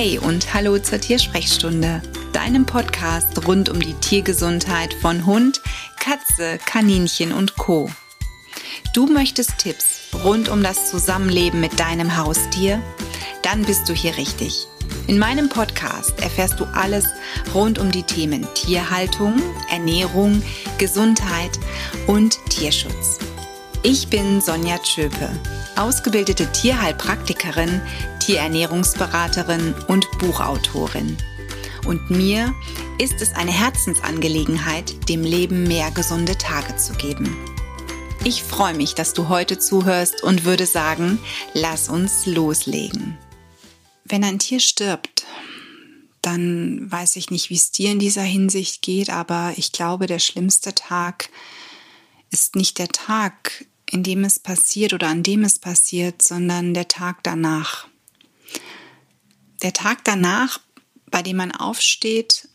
Hey und hallo zur Tiersprechstunde, deinem Podcast rund um die Tiergesundheit von Hund, Katze, Kaninchen und Co. Du möchtest Tipps rund um das Zusammenleben mit deinem Haustier? Dann bist du hier richtig. In meinem Podcast erfährst du alles rund um die Themen Tierhaltung, Ernährung, Gesundheit und Tierschutz. Ich bin Sonja Tschöpe, ausgebildete Tierheilpraktikerin, Tierernährungsberaterin und Buchautorin. Und mir ist es eine Herzensangelegenheit, dem Leben mehr gesunde Tage zu geben. Ich freue mich, dass du heute zuhörst und würde sagen, lass uns loslegen. Wenn ein Tier stirbt, dann weiß ich nicht, wie es dir in dieser Hinsicht geht, aber ich glaube, der schlimmste Tag ist nicht der Tag, in dem es passiert oder an dem es passiert, sondern der Tag danach. Der Tag danach, bei dem man aufsteht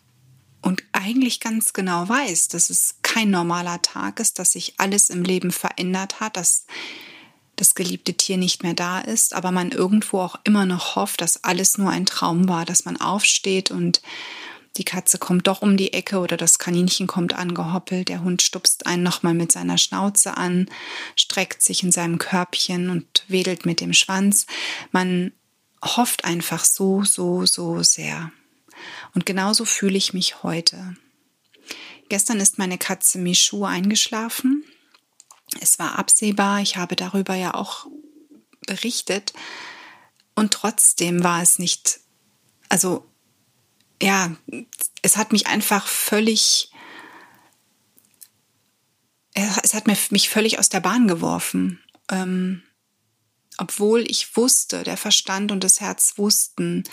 und eigentlich ganz genau weiß, dass es kein normaler Tag ist, dass sich alles im Leben verändert hat, dass das geliebte Tier nicht mehr da ist, aber man irgendwo auch immer noch hofft, dass alles nur ein Traum war, dass man aufsteht und die Katze kommt doch um die Ecke oder das Kaninchen kommt angehoppelt, der Hund stupst einen nochmal mit seiner Schnauze an, streckt sich in seinem Körbchen und wedelt mit dem Schwanz. Man hofft einfach so, so, so sehr. Und genauso fühle ich mich heute. Gestern ist meine Katze Michu eingeschlafen. Es war absehbar, ich habe darüber ja auch berichtet. Und trotzdem war es nicht, also ja, es hat mich einfach völlig, es hat mich völlig aus der Bahn geworfen. Ähm, obwohl ich wusste, der Verstand und das Herz wussten,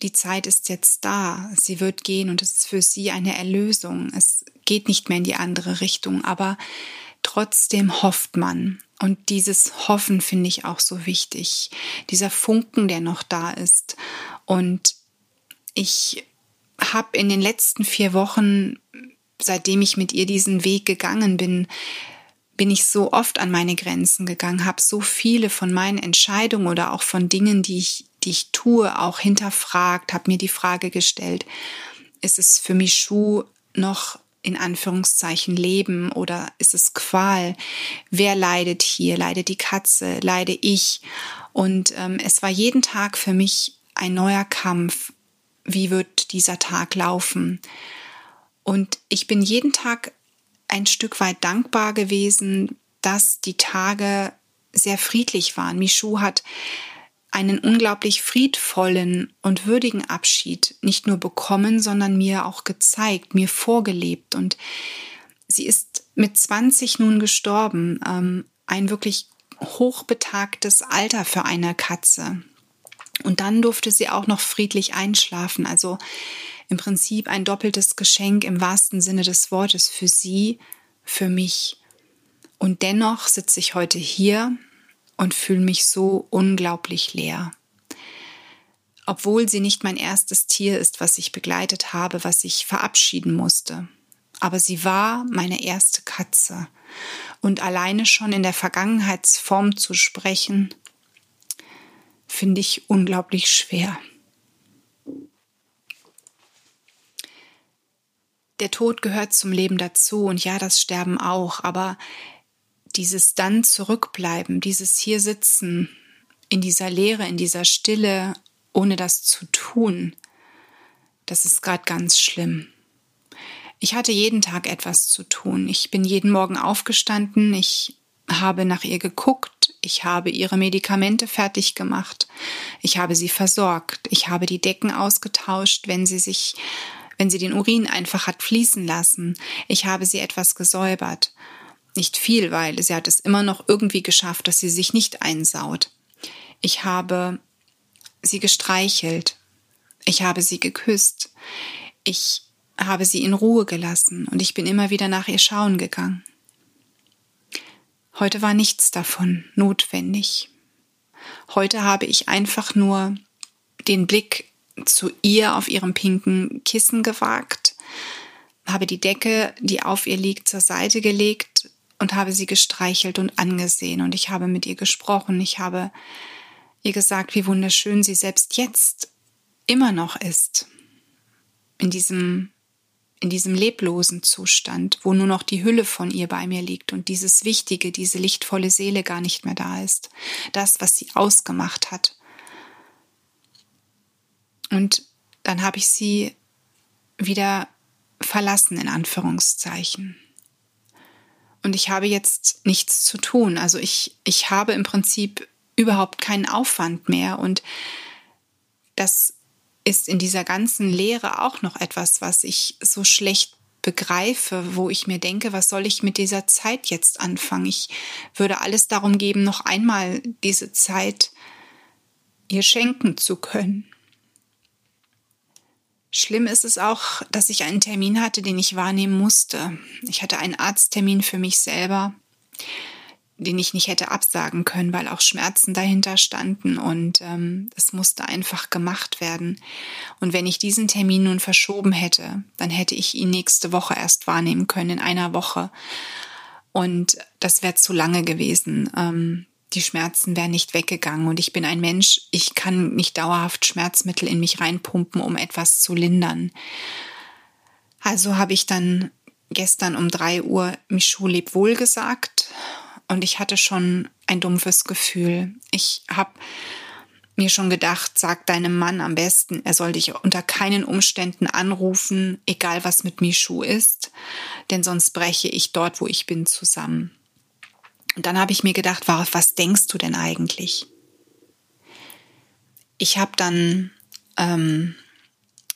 die Zeit ist jetzt da, sie wird gehen und es ist für sie eine Erlösung. Es geht nicht mehr in die andere Richtung, aber trotzdem hofft man. Und dieses Hoffen finde ich auch so wichtig. Dieser Funken, der noch da ist. Und ich habe in den letzten vier Wochen, seitdem ich mit ihr diesen Weg gegangen bin, bin ich so oft an meine Grenzen gegangen, habe so viele von meinen Entscheidungen oder auch von Dingen, die ich, die ich tue, auch hinterfragt, habe mir die Frage gestellt, ist es für mich Schuh noch in Anführungszeichen Leben oder ist es Qual? Wer leidet hier? Leidet die Katze? Leide ich? Und ähm, es war jeden Tag für mich ein neuer Kampf. Wie wird dieser Tag laufen? Und ich bin jeden Tag ein Stück weit dankbar gewesen, dass die Tage sehr friedlich waren. Michu hat einen unglaublich friedvollen und würdigen Abschied nicht nur bekommen, sondern mir auch gezeigt, mir vorgelebt. Und sie ist mit 20 nun gestorben. Ähm, ein wirklich hochbetagtes Alter für eine Katze. Und dann durfte sie auch noch friedlich einschlafen. Also im Prinzip ein doppeltes Geschenk im wahrsten Sinne des Wortes für sie, für mich. Und dennoch sitze ich heute hier und fühle mich so unglaublich leer. Obwohl sie nicht mein erstes Tier ist, was ich begleitet habe, was ich verabschieden musste. Aber sie war meine erste Katze. Und alleine schon in der Vergangenheitsform zu sprechen, finde ich unglaublich schwer. der Tod gehört zum Leben dazu und ja, das Sterben auch, aber dieses dann zurückbleiben, dieses hier sitzen, in dieser Leere, in dieser Stille, ohne das zu tun, das ist gerade ganz schlimm. Ich hatte jeden Tag etwas zu tun. Ich bin jeden Morgen aufgestanden, ich habe nach ihr geguckt, ich habe ihre Medikamente fertig gemacht, ich habe sie versorgt, ich habe die Decken ausgetauscht, wenn sie sich wenn sie den Urin einfach hat fließen lassen. Ich habe sie etwas gesäubert. Nicht viel, weil sie hat es immer noch irgendwie geschafft, dass sie sich nicht einsaut. Ich habe sie gestreichelt. Ich habe sie geküsst. Ich habe sie in Ruhe gelassen und ich bin immer wieder nach ihr schauen gegangen. Heute war nichts davon notwendig. Heute habe ich einfach nur den Blick zu ihr auf ihrem pinken Kissen gewagt, habe die Decke, die auf ihr liegt, zur Seite gelegt und habe sie gestreichelt und angesehen. Und ich habe mit ihr gesprochen. Ich habe ihr gesagt, wie wunderschön sie selbst jetzt immer noch ist, in diesem, in diesem leblosen Zustand, wo nur noch die Hülle von ihr bei mir liegt und dieses Wichtige, diese lichtvolle Seele gar nicht mehr da ist. Das, was sie ausgemacht hat. Und dann habe ich sie wieder verlassen, in Anführungszeichen. Und ich habe jetzt nichts zu tun. Also ich, ich habe im Prinzip überhaupt keinen Aufwand mehr. Und das ist in dieser ganzen Lehre auch noch etwas, was ich so schlecht begreife, wo ich mir denke, was soll ich mit dieser Zeit jetzt anfangen? Ich würde alles darum geben, noch einmal diese Zeit ihr schenken zu können. Schlimm ist es auch, dass ich einen Termin hatte, den ich wahrnehmen musste. Ich hatte einen Arzttermin für mich selber, den ich nicht hätte absagen können, weil auch Schmerzen dahinter standen und ähm, es musste einfach gemacht werden. Und wenn ich diesen Termin nun verschoben hätte, dann hätte ich ihn nächste Woche erst wahrnehmen können, in einer Woche. Und das wäre zu lange gewesen. Ähm, die Schmerzen wären nicht weggegangen. Und ich bin ein Mensch, ich kann nicht dauerhaft Schmerzmittel in mich reinpumpen, um etwas zu lindern. Also habe ich dann gestern um drei Uhr Michou leb wohl gesagt und ich hatte schon ein dumpfes Gefühl. Ich habe mir schon gedacht, sag deinem Mann am besten, er soll dich unter keinen Umständen anrufen, egal was mit Michou ist, denn sonst breche ich dort, wo ich bin, zusammen. Und dann habe ich mir gedacht, was denkst du denn eigentlich? Ich habe dann ähm,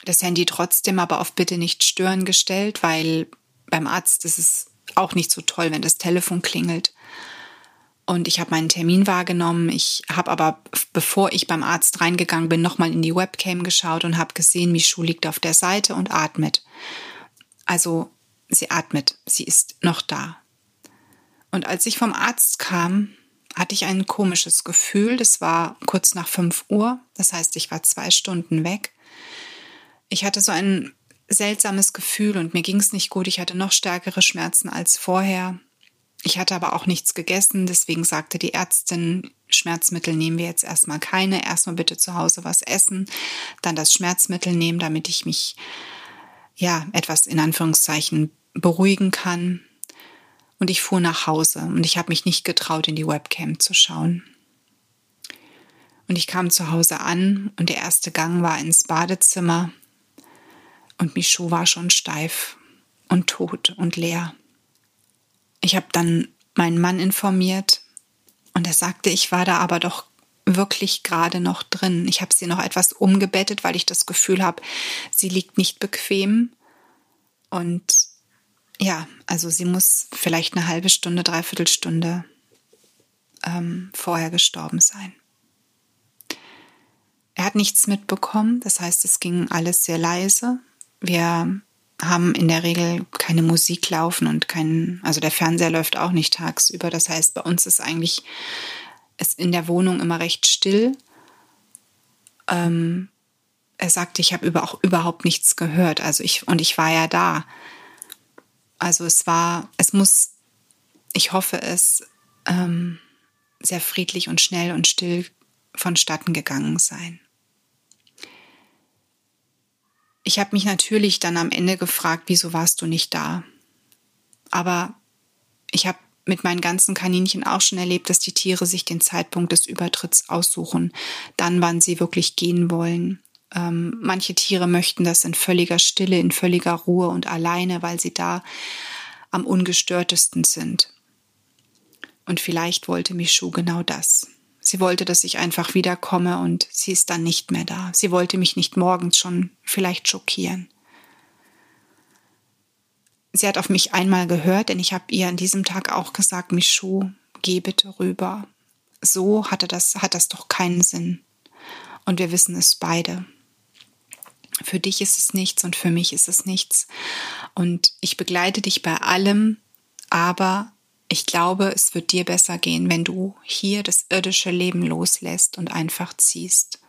das Handy trotzdem aber auf Bitte nicht stören gestellt, weil beim Arzt ist es auch nicht so toll, wenn das Telefon klingelt. Und ich habe meinen Termin wahrgenommen. Ich habe aber, bevor ich beim Arzt reingegangen bin, nochmal in die Webcam geschaut und habe gesehen, Michou liegt auf der Seite und atmet. Also sie atmet, sie ist noch da. Und als ich vom Arzt kam, hatte ich ein komisches Gefühl. Das war kurz nach 5 Uhr. Das heißt, ich war zwei Stunden weg. Ich hatte so ein seltsames Gefühl und mir ging es nicht gut. Ich hatte noch stärkere Schmerzen als vorher. Ich hatte aber auch nichts gegessen. Deswegen sagte die Ärztin, Schmerzmittel nehmen wir jetzt erstmal keine. Erstmal bitte zu Hause was essen, dann das Schmerzmittel nehmen, damit ich mich ja etwas in Anführungszeichen beruhigen kann und ich fuhr nach Hause und ich habe mich nicht getraut, in die Webcam zu schauen. Und ich kam zu Hause an und der erste Gang war ins Badezimmer und Michou war schon steif und tot und leer. Ich habe dann meinen Mann informiert und er sagte, ich war da aber doch wirklich gerade noch drin. Ich habe sie noch etwas umgebettet, weil ich das Gefühl habe, sie liegt nicht bequem und ja, also sie muss vielleicht eine halbe Stunde, dreiviertel Stunde ähm, vorher gestorben sein. Er hat nichts mitbekommen, das heißt, es ging alles sehr leise. Wir haben in der Regel keine Musik laufen und kein, also der Fernseher läuft auch nicht tagsüber. Das heißt, bei uns ist eigentlich es in der Wohnung immer recht still. Ähm, er sagte, ich habe über, auch überhaupt nichts gehört. Also ich, und ich war ja da. Also es war, es muss, ich hoffe es, ähm, sehr friedlich und schnell und still vonstatten gegangen sein. Ich habe mich natürlich dann am Ende gefragt, wieso warst du nicht da? Aber ich habe mit meinen ganzen Kaninchen auch schon erlebt, dass die Tiere sich den Zeitpunkt des Übertritts aussuchen, dann wann sie wirklich gehen wollen. Ähm, manche Tiere möchten das in völliger Stille, in völliger Ruhe und alleine, weil sie da am ungestörtesten sind. Und vielleicht wollte Michou genau das. Sie wollte, dass ich einfach wiederkomme und sie ist dann nicht mehr da. Sie wollte mich nicht morgens schon vielleicht schockieren. Sie hat auf mich einmal gehört, denn ich habe ihr an diesem Tag auch gesagt, Michou, geh bitte rüber. So hatte das, hat das doch keinen Sinn. Und wir wissen es beide. Für dich ist es nichts und für mich ist es nichts. Und ich begleite dich bei allem, aber ich glaube, es wird dir besser gehen, wenn du hier das irdische Leben loslässt und einfach ziehst.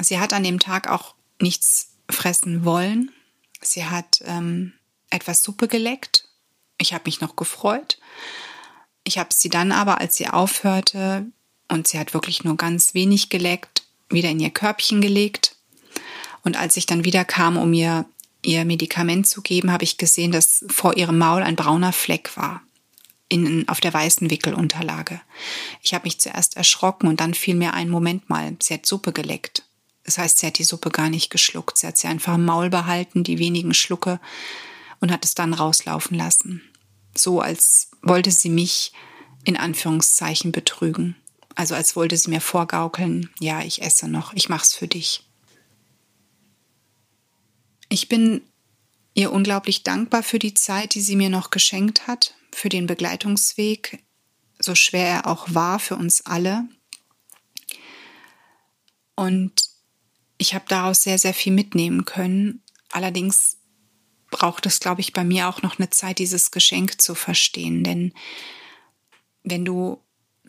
Sie hat an dem Tag auch nichts fressen wollen. Sie hat ähm, etwas Suppe geleckt. Ich habe mich noch gefreut. Ich habe sie dann aber, als sie aufhörte, und sie hat wirklich nur ganz wenig geleckt, wieder in ihr Körbchen gelegt. Und als ich dann wieder kam, um ihr ihr Medikament zu geben, habe ich gesehen, dass vor ihrem Maul ein brauner Fleck war. In, auf der weißen Wickelunterlage. Ich habe mich zuerst erschrocken und dann fiel mir ein Moment mal, sie hat Suppe geleckt. Das heißt, sie hat die Suppe gar nicht geschluckt. Sie hat sie einfach im Maul behalten, die wenigen Schlucke, und hat es dann rauslaufen lassen. So als wollte sie mich in Anführungszeichen betrügen. Also als wollte sie mir vorgaukeln, ja, ich esse noch, ich mach's für dich. Ich bin ihr unglaublich dankbar für die Zeit, die sie mir noch geschenkt hat, für den Begleitungsweg, so schwer er auch war für uns alle. Und ich habe daraus sehr, sehr viel mitnehmen können. Allerdings braucht es, glaube ich, bei mir auch noch eine Zeit, dieses Geschenk zu verstehen. Denn wenn du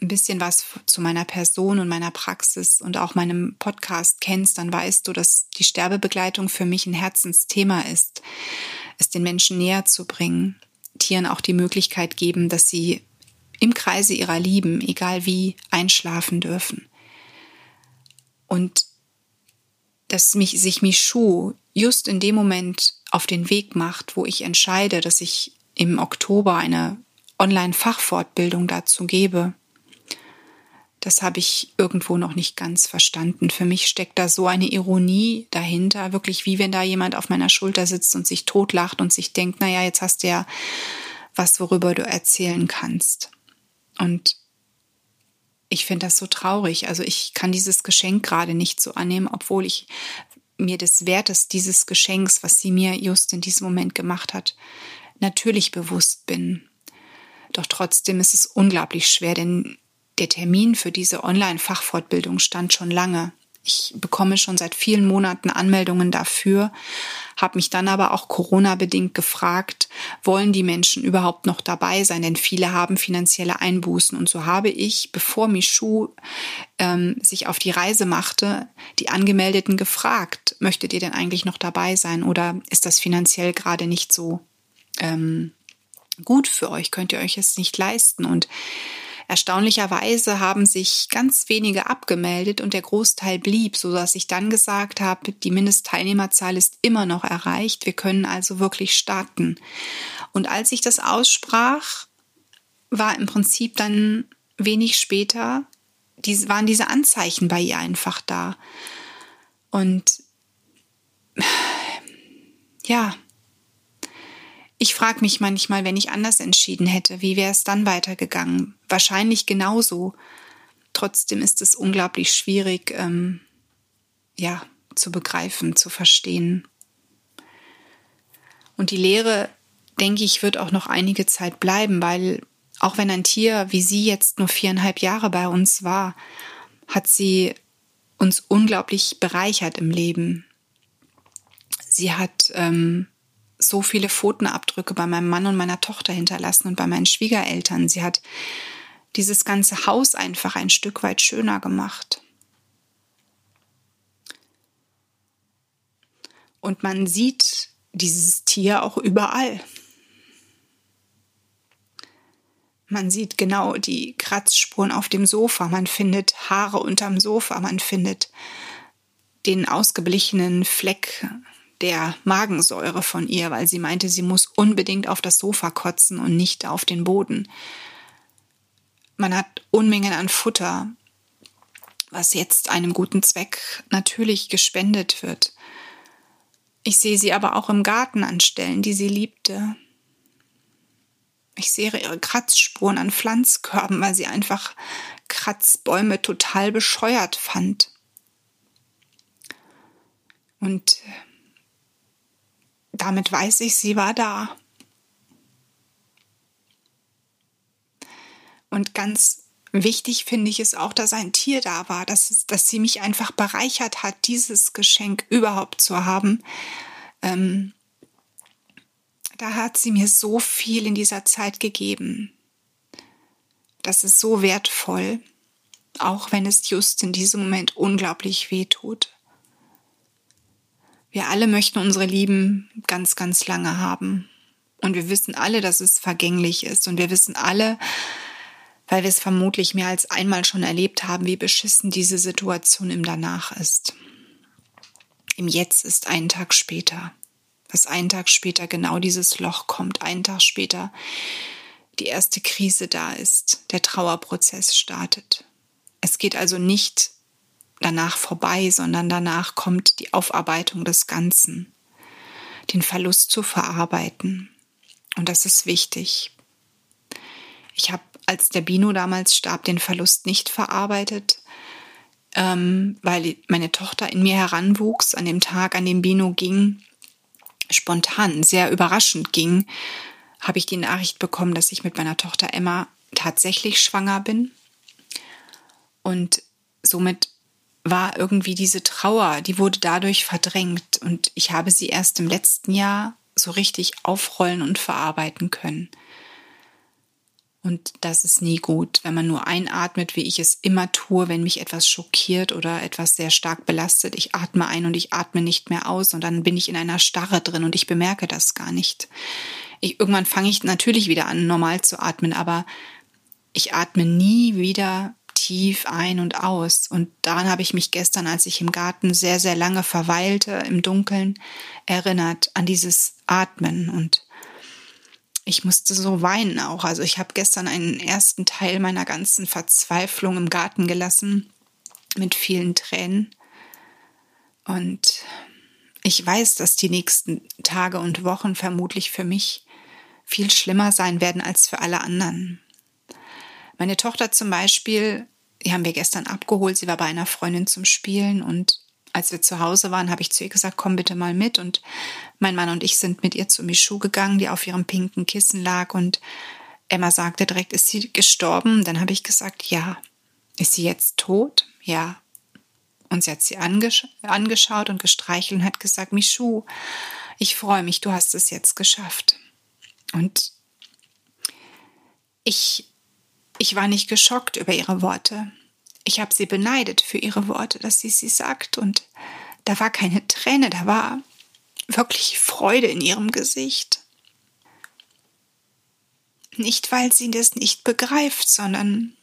ein bisschen was zu meiner Person und meiner Praxis und auch meinem Podcast kennst, dann weißt du, dass die Sterbebegleitung für mich ein Herzensthema ist, es den Menschen näher zu bringen, Tieren auch die Möglichkeit geben, dass sie im Kreise ihrer Lieben, egal wie, einschlafen dürfen. Und dass mich, sich Michu just in dem Moment auf den Weg macht, wo ich entscheide, dass ich im Oktober eine Online-Fachfortbildung dazu gebe, das habe ich irgendwo noch nicht ganz verstanden. Für mich steckt da so eine Ironie dahinter, wirklich wie wenn da jemand auf meiner Schulter sitzt und sich totlacht und sich denkt, naja, jetzt hast du ja was, worüber du erzählen kannst. Und ich finde das so traurig. Also ich kann dieses Geschenk gerade nicht so annehmen, obwohl ich mir des Wertes dieses Geschenks, was sie mir just in diesem Moment gemacht hat, natürlich bewusst bin. Doch trotzdem ist es unglaublich schwer, denn der Termin für diese Online-Fachfortbildung stand schon lange. Ich bekomme schon seit vielen Monaten Anmeldungen dafür, habe mich dann aber auch Corona-bedingt gefragt, wollen die Menschen überhaupt noch dabei sein? Denn viele haben finanzielle Einbußen. Und so habe ich, bevor Michu ähm, sich auf die Reise machte, die Angemeldeten gefragt, möchtet ihr denn eigentlich noch dabei sein oder ist das finanziell gerade nicht so ähm, gut für euch? Könnt ihr euch es nicht leisten? Und Erstaunlicherweise haben sich ganz wenige abgemeldet und der Großteil blieb, so dass ich dann gesagt habe, die Mindestteilnehmerzahl ist immer noch erreicht. Wir können also wirklich starten. Und als ich das aussprach, war im Prinzip dann wenig später, waren diese Anzeichen bei ihr einfach da. Und ja, ich frage mich manchmal, wenn ich anders entschieden hätte, wie wäre es dann weitergegangen? Wahrscheinlich genauso. Trotzdem ist es unglaublich schwierig, ähm, ja, zu begreifen, zu verstehen. Und die Lehre, denke ich, wird auch noch einige Zeit bleiben, weil auch wenn ein Tier wie sie jetzt nur viereinhalb Jahre bei uns war, hat sie uns unglaublich bereichert im Leben. Sie hat ähm, so viele Pfotenabdrücke bei meinem Mann und meiner Tochter hinterlassen und bei meinen Schwiegereltern. Sie hat dieses ganze Haus einfach ein Stück weit schöner gemacht. Und man sieht dieses Tier auch überall. Man sieht genau die Kratzspuren auf dem Sofa, man findet Haare unterm Sofa, man findet den ausgeblichenen Fleck der Magensäure von ihr, weil sie meinte, sie muss unbedingt auf das Sofa kotzen und nicht auf den Boden. Man hat Unmengen an Futter, was jetzt einem guten Zweck natürlich gespendet wird. Ich sehe sie aber auch im Garten an Stellen, die sie liebte. Ich sehe ihre Kratzspuren an Pflanzkörben, weil sie einfach Kratzbäume total bescheuert fand. Und damit weiß ich, sie war da. Und ganz wichtig finde ich es auch, dass ein Tier da war, dass, dass sie mich einfach bereichert hat, dieses Geschenk überhaupt zu haben. Ähm, da hat sie mir so viel in dieser Zeit gegeben. Das ist so wertvoll, auch wenn es just in diesem Moment unglaublich weh tut. Wir alle möchten unsere Lieben ganz, ganz lange haben. Und wir wissen alle, dass es vergänglich ist. Und wir wissen alle, weil wir es vermutlich mehr als einmal schon erlebt haben, wie beschissen diese Situation im Danach ist. Im Jetzt ist ein Tag später, dass einen Tag später genau dieses Loch kommt, einen Tag später die erste Krise da ist, der Trauerprozess startet. Es geht also nicht danach vorbei, sondern danach kommt die Aufarbeitung des Ganzen, den Verlust zu verarbeiten. Und das ist wichtig. Ich habe, als der Bino damals starb, den Verlust nicht verarbeitet, ähm, weil meine Tochter in mir heranwuchs an dem Tag, an dem Bino ging, spontan, sehr überraschend ging, habe ich die Nachricht bekommen, dass ich mit meiner Tochter Emma tatsächlich schwanger bin. Und somit war irgendwie diese Trauer, die wurde dadurch verdrängt und ich habe sie erst im letzten Jahr so richtig aufrollen und verarbeiten können. Und das ist nie gut, wenn man nur einatmet, wie ich es immer tue, wenn mich etwas schockiert oder etwas sehr stark belastet. Ich atme ein und ich atme nicht mehr aus und dann bin ich in einer Starre drin und ich bemerke das gar nicht. Ich, irgendwann fange ich natürlich wieder an, normal zu atmen, aber ich atme nie wieder tief ein und aus. Und daran habe ich mich gestern, als ich im Garten sehr, sehr lange verweilte im Dunkeln, erinnert an dieses Atmen. Und ich musste so weinen auch. Also ich habe gestern einen ersten Teil meiner ganzen Verzweiflung im Garten gelassen mit vielen Tränen. Und ich weiß, dass die nächsten Tage und Wochen vermutlich für mich viel schlimmer sein werden als für alle anderen. Meine Tochter zum Beispiel die haben wir gestern abgeholt. Sie war bei einer Freundin zum Spielen und als wir zu Hause waren, habe ich zu ihr gesagt, komm bitte mal mit. Und mein Mann und ich sind mit ihr zu Michou gegangen, die auf ihrem pinken Kissen lag. Und Emma sagte direkt, ist sie gestorben? Dann habe ich gesagt, ja. Ist sie jetzt tot? Ja. Und sie hat sie angesch angeschaut und gestreichelt und hat gesagt, Michou, ich freue mich, du hast es jetzt geschafft. Und ich ich war nicht geschockt über ihre Worte. Ich habe sie beneidet für ihre Worte, dass sie sie sagt. Und da war keine Träne, da war wirklich Freude in ihrem Gesicht. Nicht, weil sie das nicht begreift, sondern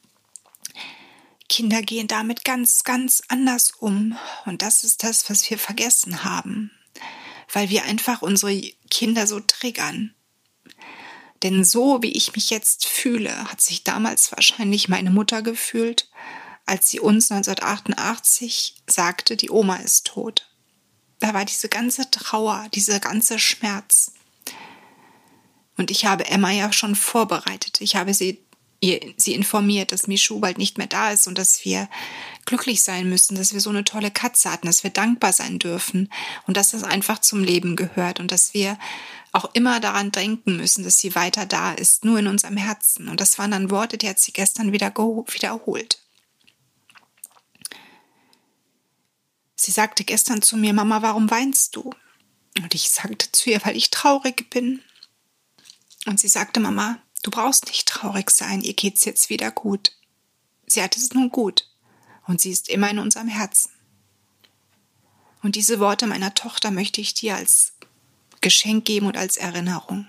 Kinder gehen damit ganz, ganz anders um. Und das ist das, was wir vergessen haben. Weil wir einfach unsere Kinder so triggern. Denn so wie ich mich jetzt fühle, hat sich damals wahrscheinlich meine Mutter gefühlt, als sie uns 1988 sagte, die Oma ist tot. Da war diese ganze Trauer, dieser ganze Schmerz. Und ich habe Emma ja schon vorbereitet. Ich habe sie, ihr, sie informiert, dass Michu bald nicht mehr da ist und dass wir glücklich sein müssen, dass wir so eine tolle Katze hatten, dass wir dankbar sein dürfen und dass das einfach zum Leben gehört und dass wir auch immer daran denken müssen, dass sie weiter da ist, nur in unserem Herzen. Und das waren dann Worte, die hat sie gestern wieder wiederholt. Sie sagte gestern zu mir, Mama, warum weinst du? Und ich sagte zu ihr, weil ich traurig bin. Und sie sagte, Mama, du brauchst nicht traurig sein, ihr geht's jetzt wieder gut. Sie hat es nun gut und sie ist immer in unserem Herzen. Und diese Worte meiner Tochter möchte ich dir als Geschenk geben und als Erinnerung.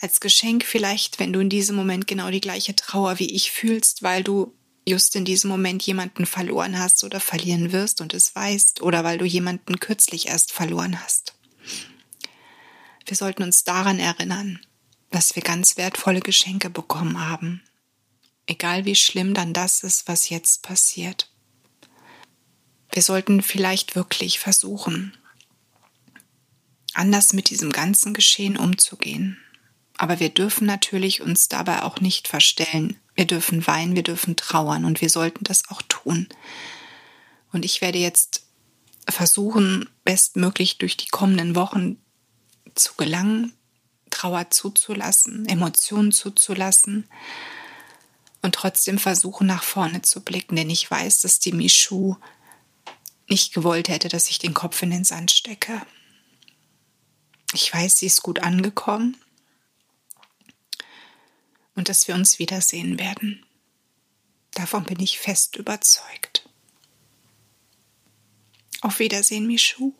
Als Geschenk vielleicht, wenn du in diesem Moment genau die gleiche Trauer wie ich fühlst, weil du just in diesem Moment jemanden verloren hast oder verlieren wirst und es weißt, oder weil du jemanden kürzlich erst verloren hast. Wir sollten uns daran erinnern, dass wir ganz wertvolle Geschenke bekommen haben. Egal wie schlimm dann das ist, was jetzt passiert. Wir sollten vielleicht wirklich versuchen, anders mit diesem ganzen Geschehen umzugehen. Aber wir dürfen natürlich uns dabei auch nicht verstellen. Wir dürfen weinen, wir dürfen trauern und wir sollten das auch tun. Und ich werde jetzt versuchen, bestmöglich durch die kommenden Wochen zu gelangen, Trauer zuzulassen, Emotionen zuzulassen und trotzdem versuchen, nach vorne zu blicken, denn ich weiß, dass die Michu nicht gewollt hätte, dass ich den Kopf in den Sand stecke. Ich weiß, sie ist gut angekommen und dass wir uns wiedersehen werden. Davon bin ich fest überzeugt. Auf Wiedersehen, Michu.